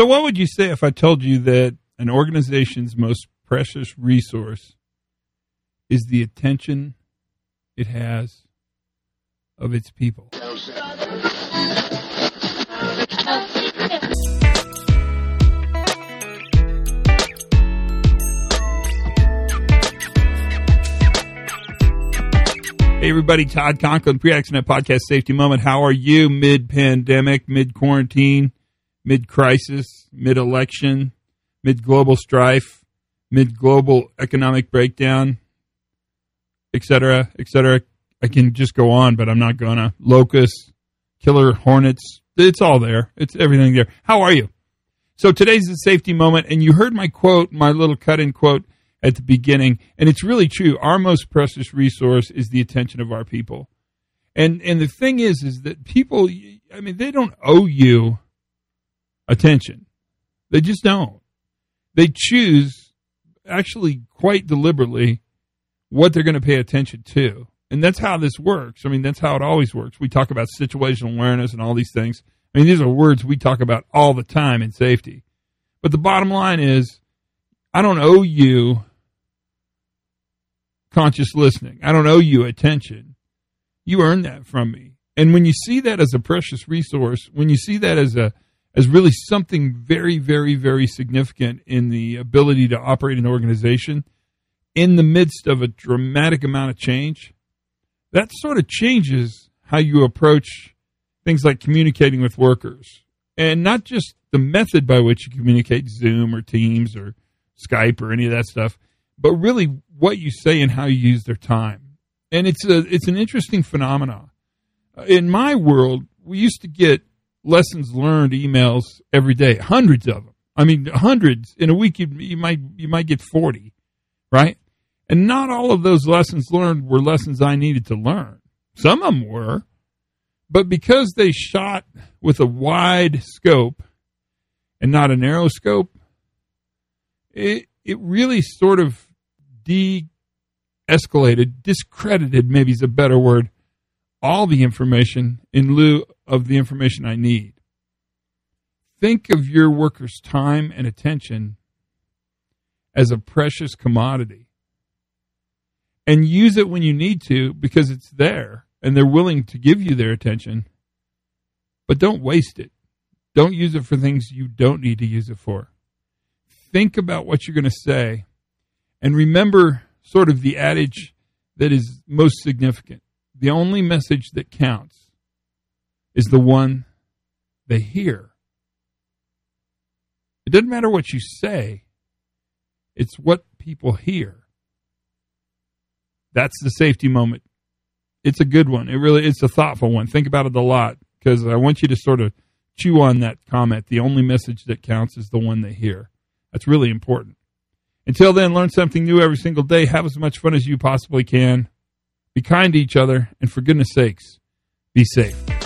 So, what would you say if I told you that an organization's most precious resource is the attention it has of its people? Hey, everybody, Todd Conklin, Pre Accident Podcast Safety Moment. How are you mid pandemic, mid quarantine, mid crisis, mid election, mid global strife, mid global economic breakdown, et cetera, et cetera? I can just go on, but I'm not gonna. Locusts, killer hornets, it's all there. It's everything there. How are you? So today's the safety moment, and you heard my quote, my little cut in quote at the beginning. And it's really true. Our most precious resource is the attention of our people. And and the thing is is that people I mean they don't owe you attention. They just don't. They choose actually quite deliberately what they're going to pay attention to. And that's how this works. I mean, that's how it always works. We talk about situational awareness and all these things. I mean, these are words we talk about all the time in safety. But the bottom line is I don't owe you conscious listening. I don't owe you attention. You earn that from me. And when you see that as a precious resource, when you see that as a as really something very, very, very significant in the ability to operate an organization in the midst of a dramatic amount of change, that sort of changes how you approach things like communicating with workers. And not just the method by which you communicate Zoom or Teams or Skype or any of that stuff, but really what you say and how you use their time. And it's a it's an interesting phenomenon. In my world, we used to get lessons learned emails every day, hundreds of them. I mean, hundreds in a week. You, you might you might get forty, right? And not all of those lessons learned were lessons I needed to learn. Some of them were, but because they shot with a wide scope and not a narrow scope, it it really sort of de escalated, discredited, maybe is a better word, all the information in lieu of the information I need. Think of your workers' time and attention as a precious commodity and use it when you need to because it's there and they're willing to give you their attention. But don't waste it. Don't use it for things you don't need to use it for. Think about what you're going to say and remember sort of the adage that is most significant. The only message that counts is the one they hear. It doesn't matter what you say, it's what people hear. That's the safety moment. It's a good one. It really it's a thoughtful one. Think about it a lot because I want you to sort of chew on that comment. The only message that counts is the one they hear. That's really important. Until then, learn something new every single day. Have as much fun as you possibly can. Be kind to each other. And for goodness sakes, be safe.